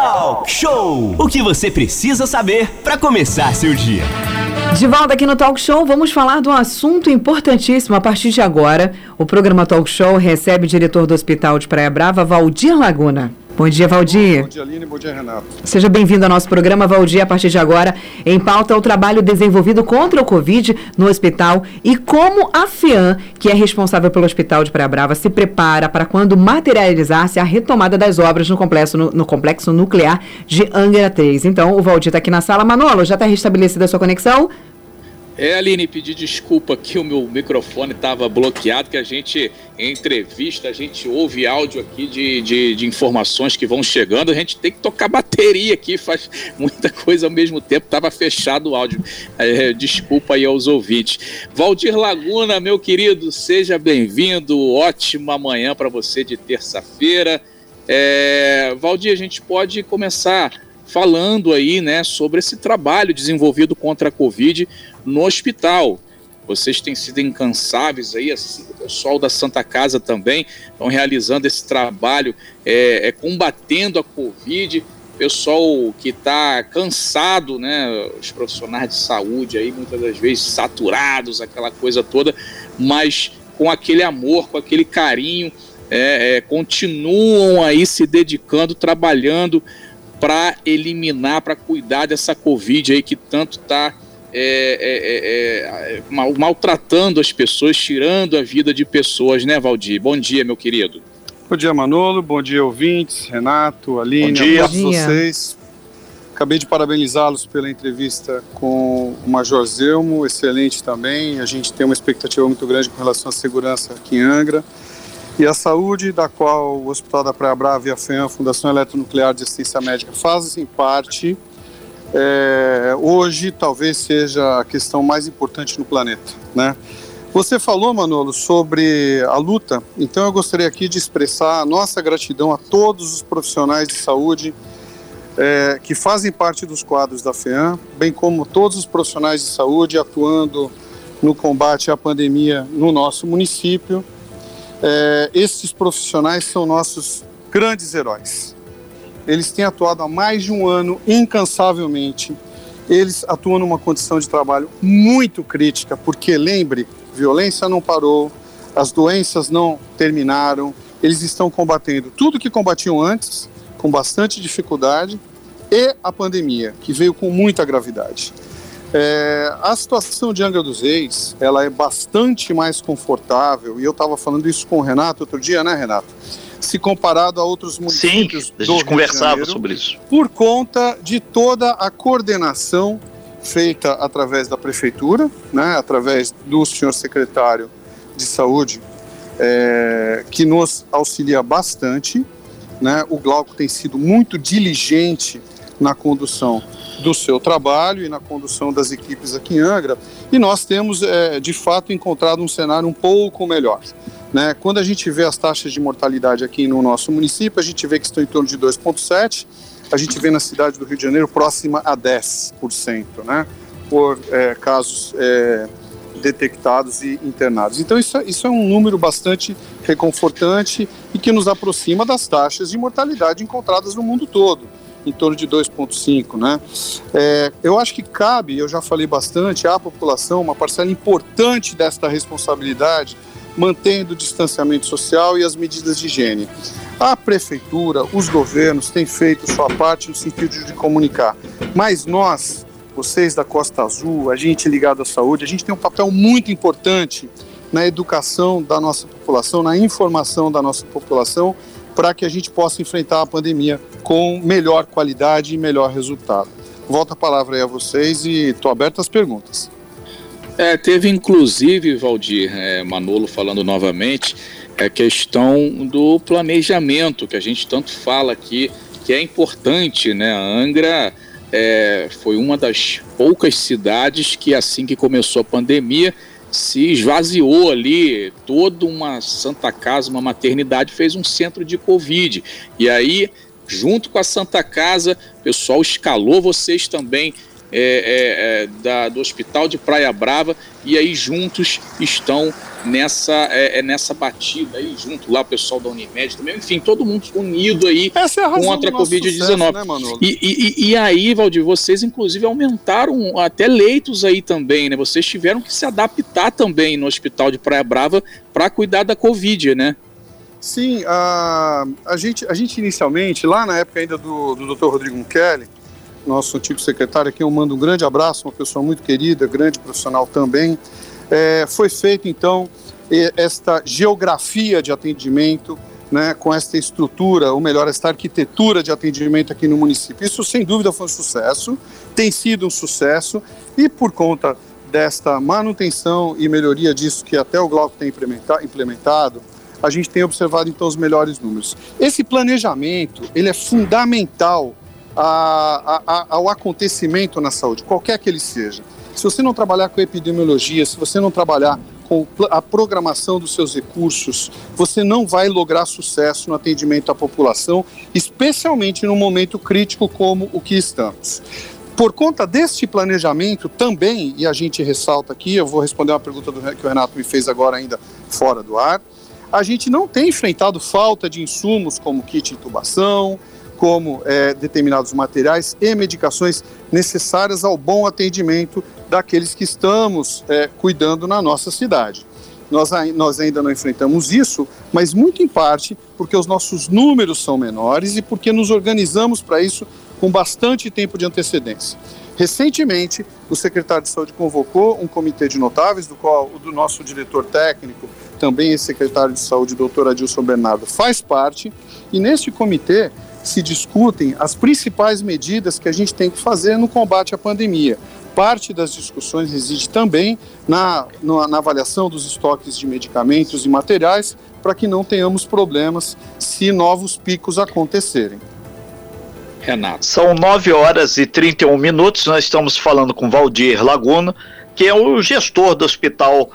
Talk Show! O que você precisa saber para começar seu dia. De volta aqui no Talk Show, vamos falar de um assunto importantíssimo. A partir de agora, o programa Talk Show recebe o diretor do Hospital de Praia Brava, Valdir Laguna. Bom dia, Valdir. Bom dia, Aline. Bom dia, Renato. Seja bem-vindo ao nosso programa, Valdir. A partir de agora, em pauta, o trabalho desenvolvido contra o Covid no hospital e como a FIAN, que é responsável pelo Hospital de Praia Brava, se prepara para quando materializar-se a retomada das obras no complexo, no, no complexo nuclear de Angra 3. Então, o Valdir está aqui na sala. Manolo, já está restabelecida a sua conexão? É, Aline, pedir desculpa que o meu microfone estava bloqueado, que a gente, em entrevista, a gente ouve áudio aqui de, de, de, informações que vão chegando, a gente tem que tocar bateria aqui, faz muita coisa ao mesmo tempo, estava fechado o áudio. É, desculpa aí aos ouvintes. Valdir Laguna, meu querido, seja bem-vindo, ótima manhã para você de terça-feira. É, Valdir, a gente pode começar falando aí, né, sobre esse trabalho desenvolvido contra a Covid no hospital. Vocês têm sido incansáveis aí, assim, o pessoal da Santa Casa também estão realizando esse trabalho, é, é combatendo a Covid. Pessoal que está cansado, né? Os profissionais de saúde aí, muitas das vezes saturados, aquela coisa toda, mas com aquele amor, com aquele carinho, é, é, continuam aí se dedicando, trabalhando para eliminar, para cuidar dessa Covid aí que tanto está é, é, é, é mal, maltratando as pessoas, tirando a vida de pessoas, né, Valdir? Bom dia, meu querido. Bom dia, Manolo. Bom dia, ouvintes. Renato, Aline, Bom dia. a todos vocês. Acabei de parabenizá-los pela entrevista com o Major Zelmo, excelente também. A gente tem uma expectativa muito grande com relação à segurança aqui em Angra. E a saúde, da qual o Hospital da Praia Brava e a FEAM, Fundação Eletronuclear de Assistência Médica, fazem parte é, hoje talvez seja a questão mais importante no planeta, né? Você falou, Manolo, sobre a luta, então eu gostaria aqui de expressar a nossa gratidão a todos os profissionais de saúde é, que fazem parte dos quadros da FEAM, bem como todos os profissionais de saúde atuando no combate à pandemia no nosso município. É, esses profissionais são nossos grandes heróis. Eles têm atuado há mais de um ano incansavelmente. Eles atuam numa condição de trabalho muito crítica, porque lembre, violência não parou, as doenças não terminaram, eles estão combatendo tudo que combatiam antes, com bastante dificuldade, e a pandemia, que veio com muita gravidade. É, a situação de Angra dos Reis, ela é bastante mais confortável, e eu estava falando isso com o Renato outro dia, né, Renato? se comparado a outros municípios. Sim, a gente conversava Janeiro, sobre isso. Por conta de toda a coordenação feita através da prefeitura, né, através do senhor secretário de saúde, é, que nos auxilia bastante. Né, o Glauco tem sido muito diligente na condução do seu trabalho e na condução das equipes aqui em Angra, e nós temos, é, de fato, encontrado um cenário um pouco melhor. Né? Quando a gente vê as taxas de mortalidade aqui no nosso município, a gente vê que estão em torno de 2,7%, a gente vê na cidade do Rio de Janeiro próxima a 10%, né? por é, casos é, detectados e internados. Então, isso, é, isso é um número bastante reconfortante e que nos aproxima das taxas de mortalidade encontradas no mundo todo em torno de 2,5, né? É, eu acho que cabe, eu já falei bastante, à população uma parcela importante desta responsabilidade mantendo o distanciamento social e as medidas de higiene. A prefeitura, os governos têm feito sua parte no sentido de comunicar, mas nós, vocês da Costa Azul, a gente ligado à saúde, a gente tem um papel muito importante na educação da nossa população, na informação da nossa população, para que a gente possa enfrentar a pandemia com melhor qualidade e melhor resultado. Volto a palavra aí a vocês e estou aberto às perguntas. É, teve inclusive, Valdir, é, Manolo falando novamente, a é questão do planejamento, que a gente tanto fala aqui, que é importante, né? A Angra é, foi uma das poucas cidades que, assim que começou a pandemia, se esvaziou ali, toda uma Santa Casa, uma maternidade, fez um centro de Covid. E aí, junto com a Santa Casa, o pessoal escalou vocês também é, é, é, da, do Hospital de Praia Brava e aí juntos estão nessa, é, é, nessa batida aí, junto lá o pessoal da Unimed também, enfim, todo mundo unido aí é contra a Covid-19. Né, e, e, e, aí, Valdir, vocês inclusive aumentaram até leitos aí também, né? Vocês tiveram que se adaptar também no hospital de Praia Brava para cuidar da Covid, né? Sim, a, a, gente, a gente inicialmente, lá na época ainda do, do Dr. Rodrigo Kelly, nosso antigo secretário, a quem eu mando um grande abraço, uma pessoa muito querida, grande profissional também, é, foi feito então esta geografia de atendimento, né, com esta estrutura, ou melhor, esta arquitetura de atendimento aqui no município. Isso sem dúvida foi um sucesso, tem sido um sucesso e por conta desta manutenção e melhoria disso que até o Glauco tem implementado, a gente tem observado então os melhores números. Esse planejamento ele é fundamental a, a, ao acontecimento na saúde, qualquer que ele seja. Se você não trabalhar com epidemiologia, se você não trabalhar com a programação dos seus recursos, você não vai lograr sucesso no atendimento à população, especialmente num momento crítico como o que estamos. Por conta deste planejamento também, e a gente ressalta aqui, eu vou responder uma pergunta do, que o Renato me fez agora ainda fora do ar, a gente não tem enfrentado falta de insumos como kit intubação, como é, determinados materiais e medicações necessárias ao bom atendimento daqueles que estamos é, cuidando na nossa cidade. Nós, nós ainda não enfrentamos isso, mas muito em parte porque os nossos números são menores e porque nos organizamos para isso com bastante tempo de antecedência. Recentemente, o secretário de Saúde convocou um comitê de notáveis, do qual o do nosso diretor técnico, também esse secretário de Saúde, doutor Adilson Bernardo, faz parte, e neste comitê se discutem as principais medidas que a gente tem que fazer no combate à pandemia. Parte das discussões reside também na, na, na avaliação dos estoques de medicamentos e materiais para que não tenhamos problemas se novos picos acontecerem. Renato. São 9 horas e 31 minutos. Nós estamos falando com Valdir Laguna, que é o gestor do Hospital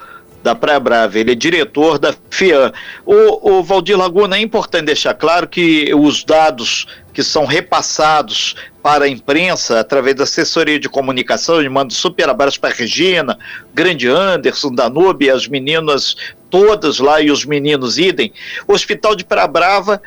da Praia Brava, ele é diretor da FIAN. O, o Valdir Laguna, é importante deixar claro que os dados que são repassados para a imprensa através da assessoria de comunicação, eu mando super abraço para Regina, grande Anderson, Danube, as meninas todas lá e os meninos idem. O Hospital de Praia Brava,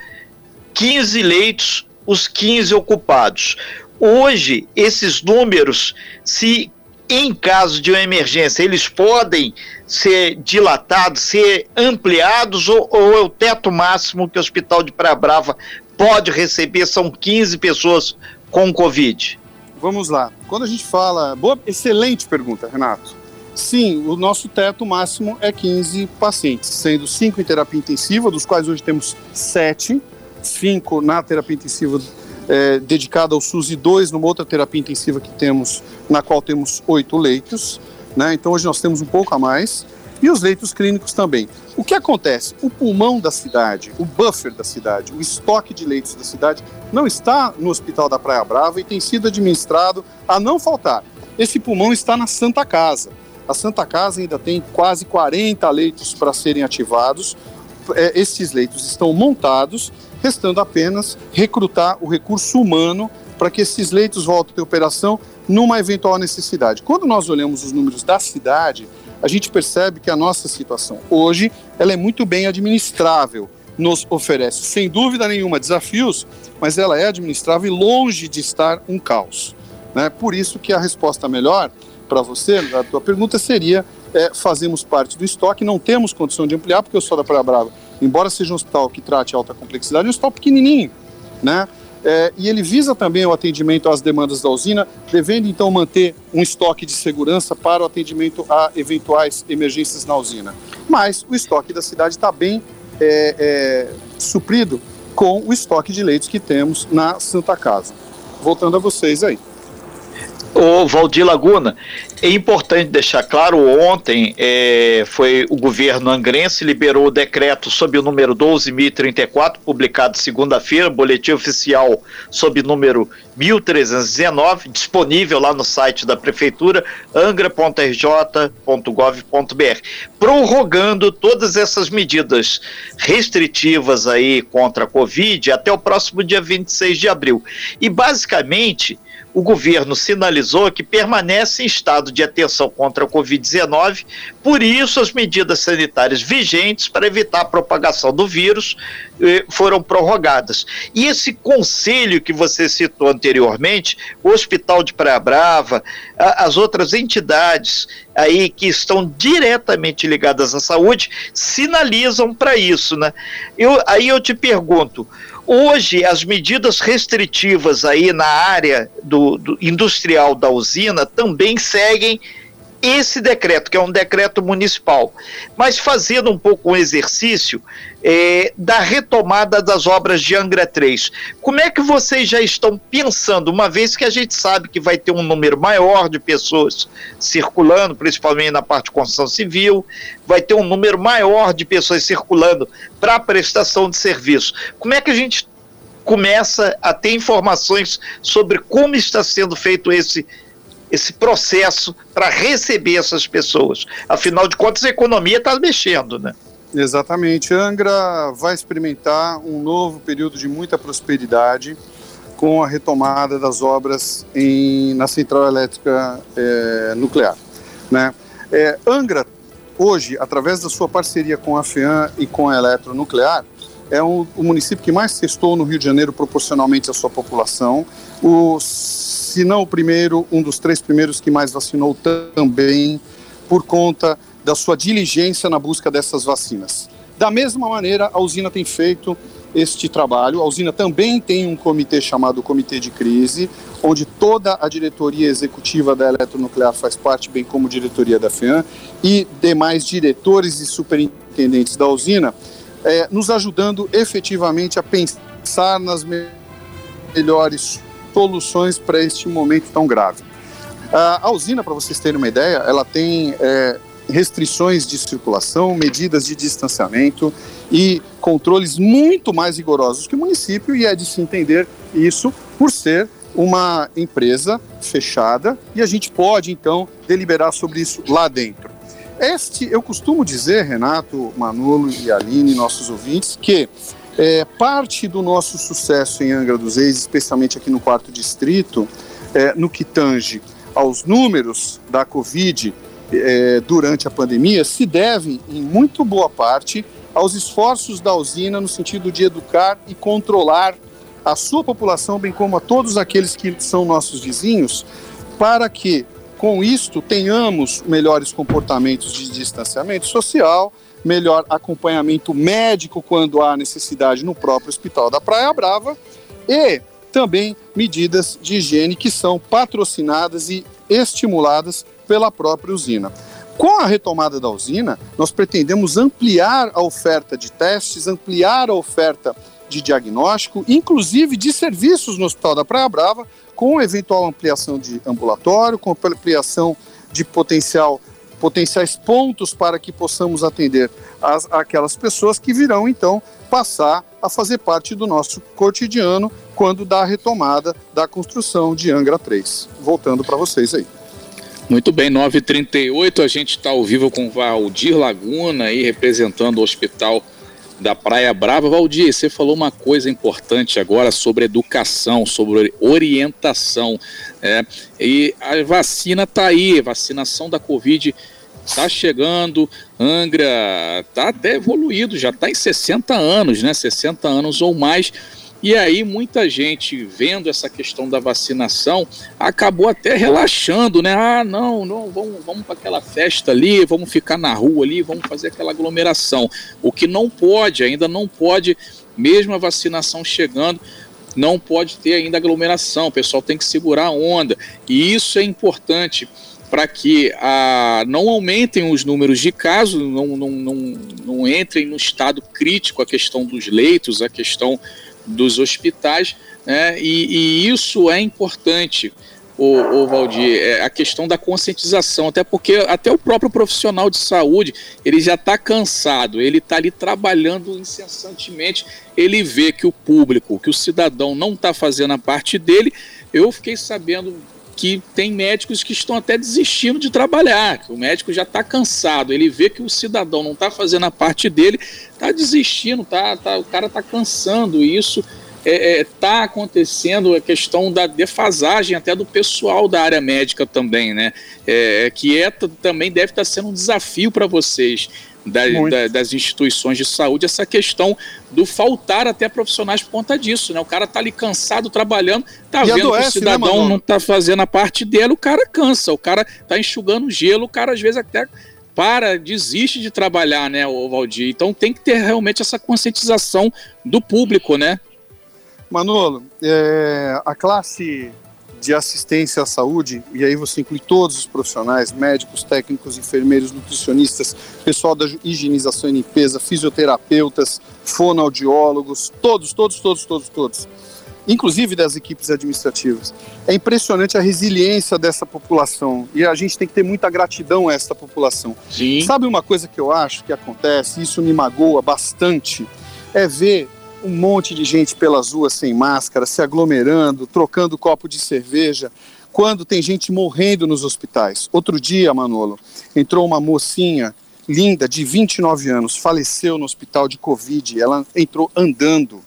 15 leitos, os 15 ocupados. Hoje, esses números, se em caso de uma emergência, eles podem ser dilatados, ser ampliados, ou, ou é o teto máximo que o Hospital de Praia Brava pode receber? São 15 pessoas com Covid. Vamos lá. Quando a gente fala. Boa, excelente pergunta, Renato. Sim, o nosso teto máximo é 15 pacientes, sendo 5 em terapia intensiva, dos quais hoje temos 7, 5 na terapia intensiva é, dedicada ao SUS e 2 numa outra terapia intensiva que temos, na qual temos 8 leitos. Né? Então hoje nós temos um pouco a mais. E os leitos clínicos também. O que acontece? O pulmão da cidade, o buffer da cidade, o estoque de leitos da cidade não está no Hospital da Praia Brava e tem sido administrado a não faltar. Esse pulmão está na Santa Casa. A Santa Casa ainda tem quase 40 leitos para serem ativados. É, esses leitos estão montados, restando apenas recrutar o recurso humano para que esses leitos voltem a operação numa eventual necessidade. Quando nós olhamos os números da cidade, a gente percebe que a nossa situação hoje ela é muito bem administrável. Nos oferece, sem dúvida nenhuma, desafios, mas ela é administrável e longe de estar um caos. Né? Por isso que a resposta melhor para você, a tua pergunta seria, é, fazemos parte do estoque, não temos condição de ampliar, porque o Hospital da Praia Brava, embora seja um hospital que trate alta complexidade, é um hospital pequenininho, né? É, e ele visa também o atendimento às demandas da usina, devendo então manter um estoque de segurança para o atendimento a eventuais emergências na usina. Mas o estoque da cidade está bem é, é, suprido com o estoque de leitos que temos na Santa Casa. Voltando a vocês aí. O Valdir Laguna, é importante deixar claro, ontem é, foi o governo angrense liberou o decreto sob o número 12.034, publicado segunda-feira, boletim oficial sob o número 1319, disponível lá no site da prefeitura, angra.rj.gov.br, prorrogando todas essas medidas restritivas aí contra a Covid até o próximo dia 26 de abril. E basicamente, o governo sinalizou que permanece em estado de atenção contra a Covid-19, por isso as medidas sanitárias vigentes para evitar a propagação do vírus eh, foram prorrogadas. E esse conselho que você citou anteriormente, o Hospital de Praia Brava, a, as outras entidades aí que estão diretamente ligadas à saúde, sinalizam para isso, né? Eu, aí eu te pergunto, Hoje, as medidas restritivas aí na área do, do industrial da usina também seguem esse decreto, que é um decreto municipal, mas fazendo um pouco um exercício é, da retomada das obras de Angra 3. Como é que vocês já estão pensando, uma vez que a gente sabe que vai ter um número maior de pessoas circulando, principalmente na parte de construção civil, vai ter um número maior de pessoas circulando para a prestação de serviço. Como é que a gente começa a ter informações sobre como está sendo feito esse esse processo para receber essas pessoas. Afinal de contas, a economia está mexendo, né? Exatamente. Angra vai experimentar um novo período de muita prosperidade com a retomada das obras em, na central elétrica é, nuclear. Né? É, Angra, hoje, através da sua parceria com a FEAM e com a Eletronuclear, é um, o município que mais testou no Rio de Janeiro proporcionalmente à sua população. Os se não o primeiro, um dos três primeiros que mais vacinou também, por conta da sua diligência na busca dessas vacinas. Da mesma maneira, a usina tem feito este trabalho. A usina também tem um comitê chamado Comitê de Crise, onde toda a diretoria executiva da Eletronuclear faz parte, bem como diretoria da FEAM, e demais diretores e superintendentes da usina, é, nos ajudando efetivamente a pensar nas melhores soluções para este momento tão grave. A usina, para vocês terem uma ideia, ela tem é, restrições de circulação, medidas de distanciamento e controles muito mais rigorosos que o município, e é de se entender isso por ser uma empresa fechada e a gente pode então deliberar sobre isso lá dentro. Este, eu costumo dizer, Renato, Manolo e Aline, nossos ouvintes, que é, parte do nosso sucesso em Angra dos Reis, especialmente aqui no quarto distrito, é, no que tange aos números da Covid é, durante a pandemia, se deve, em muito boa parte, aos esforços da usina no sentido de educar e controlar a sua população, bem como a todos aqueles que são nossos vizinhos, para que, com isto, tenhamos melhores comportamentos de distanciamento social, melhor acompanhamento médico quando há necessidade no próprio hospital da Praia Brava e também medidas de higiene que são patrocinadas e estimuladas pela própria usina. Com a retomada da usina, nós pretendemos ampliar a oferta de testes, ampliar a oferta de diagnóstico, inclusive de serviços no Hospital da Praia Brava, com eventual ampliação de ambulatório, com ampliação de potencial potenciais pontos para que possamos atender as, aquelas pessoas que virão então passar a fazer parte do nosso cotidiano quando da retomada da construção de Angra 3. Voltando para vocês aí. Muito bem, 9h38, a gente está ao vivo com Valdir Laguna aí, representando o Hospital da Praia Brava. Valdir, você falou uma coisa importante agora sobre educação, sobre orientação. É, e a vacina está aí, vacinação da Covid está chegando. Angra está até evoluído, já está em 60 anos, né? 60 anos ou mais. E aí muita gente vendo essa questão da vacinação acabou até relaxando, né? Ah, não, não, vamos, vamos para aquela festa ali, vamos ficar na rua ali, vamos fazer aquela aglomeração. O que não pode, ainda não pode, mesmo a vacinação chegando, não pode ter ainda aglomeração. O pessoal tem que segurar a onda. E isso é importante para que ah, não aumentem os números de casos, não, não, não, não entrem no estado crítico a questão dos leitos, a questão dos hospitais, né? e, e isso é importante, o, Valdir, é a questão da conscientização, até porque até o próprio profissional de saúde, ele já está cansado, ele está ali trabalhando incessantemente, ele vê que o público, que o cidadão não está fazendo a parte dele, eu fiquei sabendo que tem médicos que estão até desistindo de trabalhar, o médico já está cansado, ele vê que o cidadão não está fazendo a parte dele, está desistindo, tá, tá, o cara está cansando, e isso está é, é tá acontecendo a questão da defasagem até do pessoal da área médica também, né? É, que é, também deve estar tá sendo um desafio para vocês. Da, da, das instituições de saúde, essa questão do faltar até profissionais por conta disso, né? O cara tá ali cansado trabalhando, tá e vendo adoece, que o né, cidadão né, não tá fazendo a parte dele, o cara cansa, o cara tá enxugando gelo, o cara às vezes até para, desiste de trabalhar, né, o Valdir. Então tem que ter realmente essa conscientização do público, né? Manolo, é, a classe de assistência à saúde, e aí você inclui todos os profissionais, médicos, técnicos, enfermeiros, nutricionistas, pessoal da higienização e limpeza, fisioterapeutas, fonoaudiólogos, todos, todos, todos, todos, todos inclusive das equipes administrativas. É impressionante a resiliência dessa população e a gente tem que ter muita gratidão a essa população. Sim. Sabe uma coisa que eu acho que acontece, isso me magoa bastante, é ver um monte de gente pelas ruas sem máscara, se aglomerando, trocando copo de cerveja, quando tem gente morrendo nos hospitais. Outro dia, Manolo, entrou uma mocinha linda de 29 anos, faleceu no hospital de Covid, ela entrou andando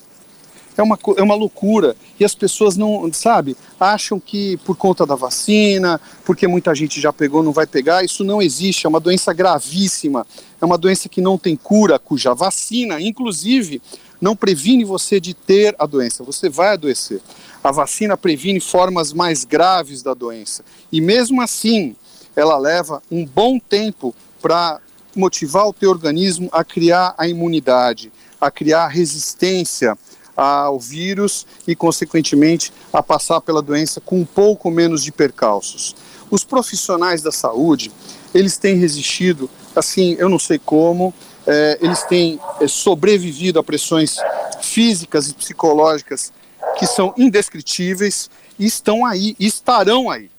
é uma, é uma loucura. E as pessoas não, sabe, acham que por conta da vacina, porque muita gente já pegou, não vai pegar. Isso não existe, é uma doença gravíssima. É uma doença que não tem cura, cuja vacina, inclusive, não previne você de ter a doença. Você vai adoecer. A vacina previne formas mais graves da doença. E mesmo assim, ela leva um bom tempo para motivar o teu organismo a criar a imunidade, a criar resistência ao vírus e, consequentemente, a passar pela doença com um pouco menos de percalços. Os profissionais da saúde, eles têm resistido, assim, eu não sei como, é, eles têm é, sobrevivido a pressões físicas e psicológicas que são indescritíveis e estão aí, e estarão aí.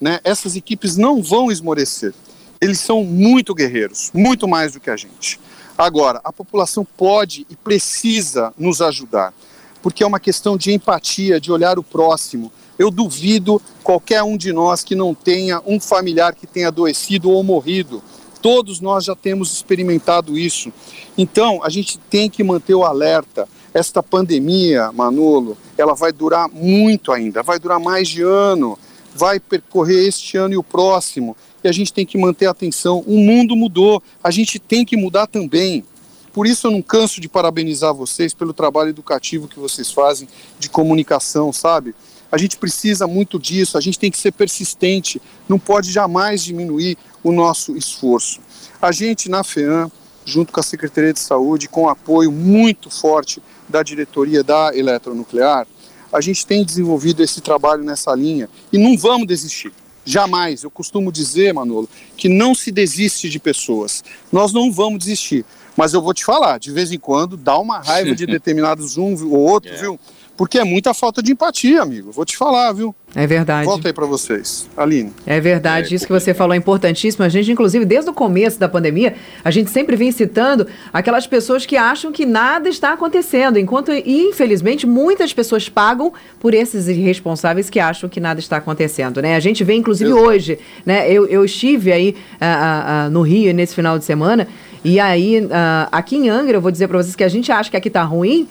Né? Essas equipes não vão esmorecer. Eles são muito guerreiros, muito mais do que a gente. Agora, a população pode e precisa nos ajudar, porque é uma questão de empatia, de olhar o próximo. Eu duvido qualquer um de nós que não tenha um familiar que tenha adoecido ou morrido. Todos nós já temos experimentado isso. Então, a gente tem que manter o alerta. Esta pandemia, Manolo, ela vai durar muito ainda, vai durar mais de ano, vai percorrer este ano e o próximo e a gente tem que manter a atenção. O mundo mudou, a gente tem que mudar também. Por isso eu não canso de parabenizar vocês pelo trabalho educativo que vocês fazem de comunicação, sabe? A gente precisa muito disso, a gente tem que ser persistente, não pode jamais diminuir o nosso esforço. A gente na FEAM, junto com a Secretaria de Saúde, com apoio muito forte da diretoria da Eletronuclear, a gente tem desenvolvido esse trabalho nessa linha e não vamos desistir. Jamais. Eu costumo dizer, Manolo, que não se desiste de pessoas. Nós não vamos desistir. Mas eu vou te falar, de vez em quando dá uma raiva de determinados um ou outro, é. viu? Porque é muita falta de empatia, amigo. Vou te falar, viu? É verdade. Volta aí para vocês. Aline. É verdade. É, Isso que você falou é importantíssimo. A gente, inclusive, desde o começo da pandemia, a gente sempre vem citando aquelas pessoas que acham que nada está acontecendo, enquanto, infelizmente, muitas pessoas pagam por esses irresponsáveis que acham que nada está acontecendo, né? A gente vê, inclusive, hoje, né? Eu, eu estive aí uh, uh, no Rio nesse final de semana e aí, uh, aqui em Angra, eu vou dizer para vocês que a gente acha que aqui está ruim,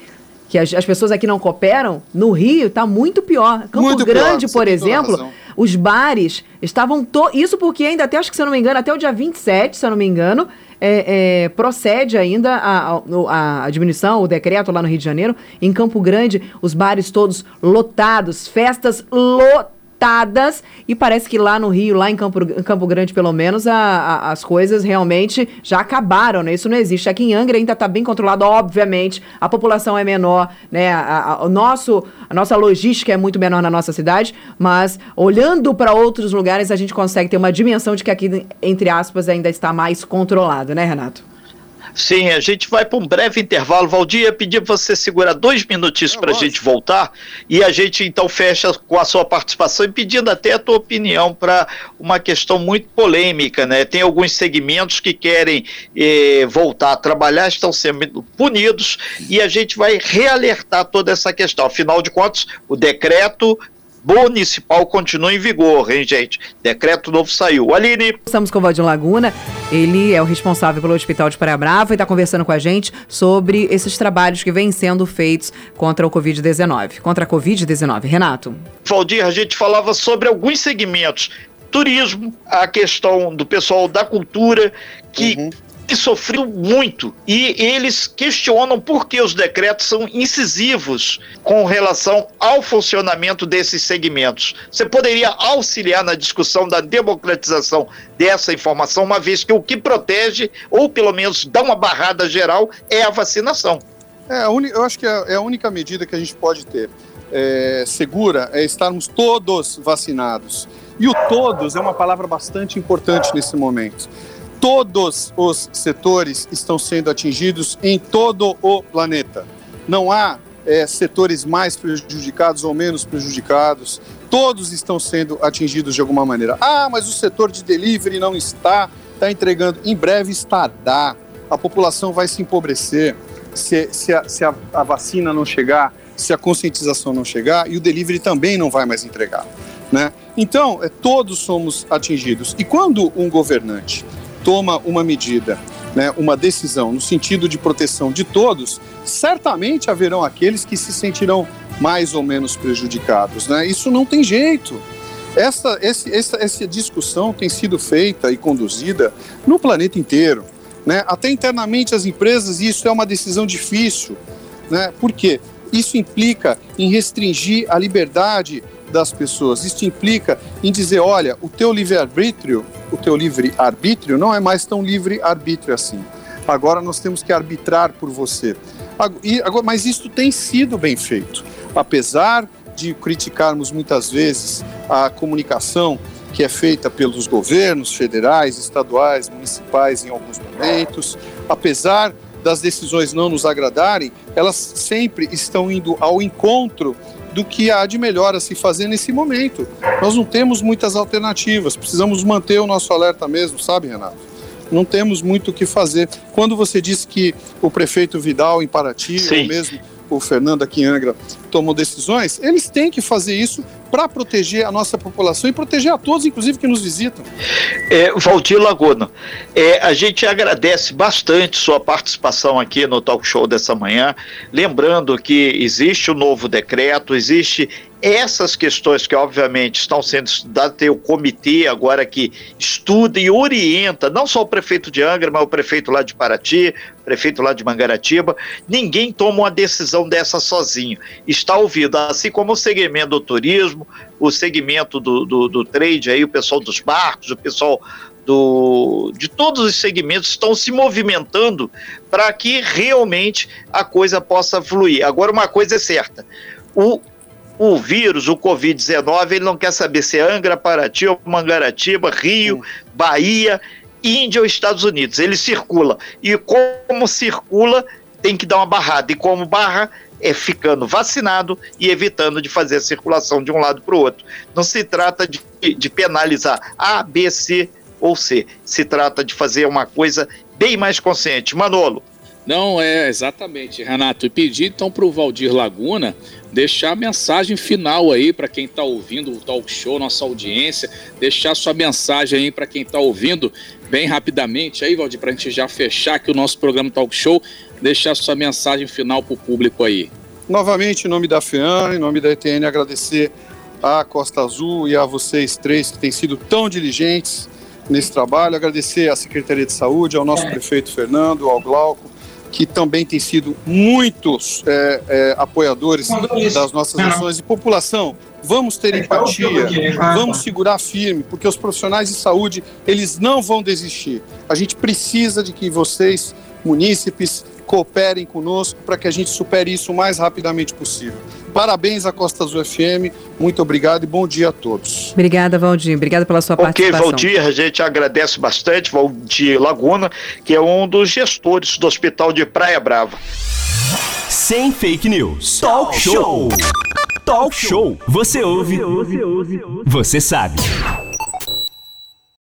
que as, as, pessoas aqui não cooperam, no Rio está muito pior. Campo muito Grande, pior, por exemplo, os bares estavam. To... Isso porque ainda, até acho que se eu não me engano, até o dia 27, se eu não me engano, é, é, procede ainda a, a, a, diminuição, o decreto lá no Rio de Janeiro. Em Campo Grande, os bares todos lotados, festas lotadas lotadas e parece que lá no Rio, lá em Campo, Campo Grande, pelo menos, a, a, as coisas realmente já acabaram, né? Isso não existe. Aqui em Angra ainda está bem controlado, obviamente. A população é menor, né? A, o nosso, a nossa logística é muito menor na nossa cidade, mas olhando para outros lugares, a gente consegue ter uma dimensão de que aqui, entre aspas, ainda está mais controlado, né, Renato? Sim, a gente vai para um breve intervalo. Valdir, pedir para você segurar dois minutinhos para a gente voltar e a gente então fecha com a sua participação e pedindo até a tua opinião para uma questão muito polêmica, né? Tem alguns segmentos que querem eh, voltar a trabalhar, estão sendo punidos e a gente vai realertar toda essa questão. Afinal de contas, o decreto municipal continua em vigor, hein, gente? Decreto novo saiu. Aline. Estamos com o Valdir Laguna, ele é o responsável pelo Hospital de Praia Brava e está conversando com a gente sobre esses trabalhos que vêm sendo feitos contra o Covid-19. Contra a Covid-19. Renato. Valdir, a gente falava sobre alguns segmentos turismo, a questão do pessoal da cultura, que uhum sofreu muito e eles questionam por que os decretos são incisivos com relação ao funcionamento desses segmentos. Você poderia auxiliar na discussão da democratização dessa informação, uma vez que o que protege, ou pelo menos dá uma barrada geral, é a vacinação. É, eu acho que é, é a única medida que a gente pode ter é, segura é estarmos todos vacinados. E o todos é uma palavra bastante importante nesse momento todos os setores estão sendo atingidos em todo o planeta. Não há é, setores mais prejudicados ou menos prejudicados. Todos estão sendo atingidos de alguma maneira. Ah, mas o setor de delivery não está, está entregando. Em breve estará. A população vai se empobrecer se, se, a, se a, a vacina não chegar, se a conscientização não chegar, e o delivery também não vai mais entregar. Né? Então, é, todos somos atingidos. E quando um governante toma uma medida, né, uma decisão no sentido de proteção de todos, certamente haverão aqueles que se sentirão mais ou menos prejudicados. Né? Isso não tem jeito. Essa, esse, essa, essa discussão tem sido feita e conduzida no planeta inteiro. Né? Até internamente as empresas, isso é uma decisão difícil. Né? Por quê? Isso implica em restringir a liberdade das pessoas. Isso implica em dizer, olha, o teu livre-arbítrio, o teu livre-arbítrio não é mais tão livre-arbítrio assim. Agora nós temos que arbitrar por você. Mas isso tem sido bem feito. Apesar de criticarmos muitas vezes a comunicação que é feita pelos governos federais, estaduais, municipais em alguns momentos, apesar das decisões não nos agradarem, elas sempre estão indo ao encontro do que há de melhor a se fazer nesse momento. Nós não temos muitas alternativas, precisamos manter o nosso alerta mesmo, sabe, Renato? Não temos muito o que fazer. Quando você disse que o prefeito Vidal em Paraty, Sim. ou mesmo o Fernando aqui em Angra tomou decisões, eles têm que fazer isso para proteger a nossa população e proteger a todos, inclusive, que nos visitam. É, Valdir Laguna, é, a gente agradece bastante sua participação aqui no talk show dessa manhã, lembrando que existe o um novo decreto, existe essas questões que, obviamente, estão sendo estudadas, tem o comitê agora que estuda e orienta, não só o prefeito de Angra, mas o prefeito lá de Paraty, prefeito lá de Mangaratiba. Ninguém toma uma decisão dessa sozinho. Está ouvido, assim como o segmento do turismo, o segmento do, do, do trade, aí, o pessoal dos barcos, o pessoal do, de todos os segmentos estão se movimentando para que realmente a coisa possa fluir. Agora, uma coisa é certa: o o vírus, o Covid-19, ele não quer saber se é Angra, Paraty Mangaratiba, Rio, Bahia, Índia ou Estados Unidos. Ele circula. E como circula, tem que dar uma barrada. E como barra, é ficando vacinado e evitando de fazer a circulação de um lado para o outro. Não se trata de, de penalizar A, B, C ou C. Se trata de fazer uma coisa bem mais consciente. Manolo. Não, é exatamente, Renato. E pedir então para o Valdir Laguna deixar a mensagem final aí para quem está ouvindo o talk show, nossa audiência, deixar sua mensagem aí para quem está ouvindo bem rapidamente aí, Valdir, para a gente já fechar aqui o nosso programa talk show, deixar sua mensagem final para o público aí. Novamente, em nome da FEAN, em nome da ETN, agradecer à Costa Azul e a vocês três que têm sido tão diligentes nesse trabalho, agradecer à Secretaria de Saúde, ao nosso prefeito Fernando, ao Glauco, que também tem sido muitos é, é, apoiadores das nossas ações. E população, vamos ter empatia, vamos segurar firme, porque os profissionais de saúde, eles não vão desistir. A gente precisa de que vocês, munícipes, cooperem conosco para que a gente supere isso o mais rapidamente possível. Parabéns à Costa Azul FM, muito obrigado e bom dia a todos. Obrigada, Valdir. Obrigada pela sua okay, participação. Ok, Valdir, a gente agradece bastante, Valdir Laguna, que é um dos gestores do Hospital de Praia Brava. Sem fake news. Talk show. Talk show. Você ouve. Você, ouve, você sabe.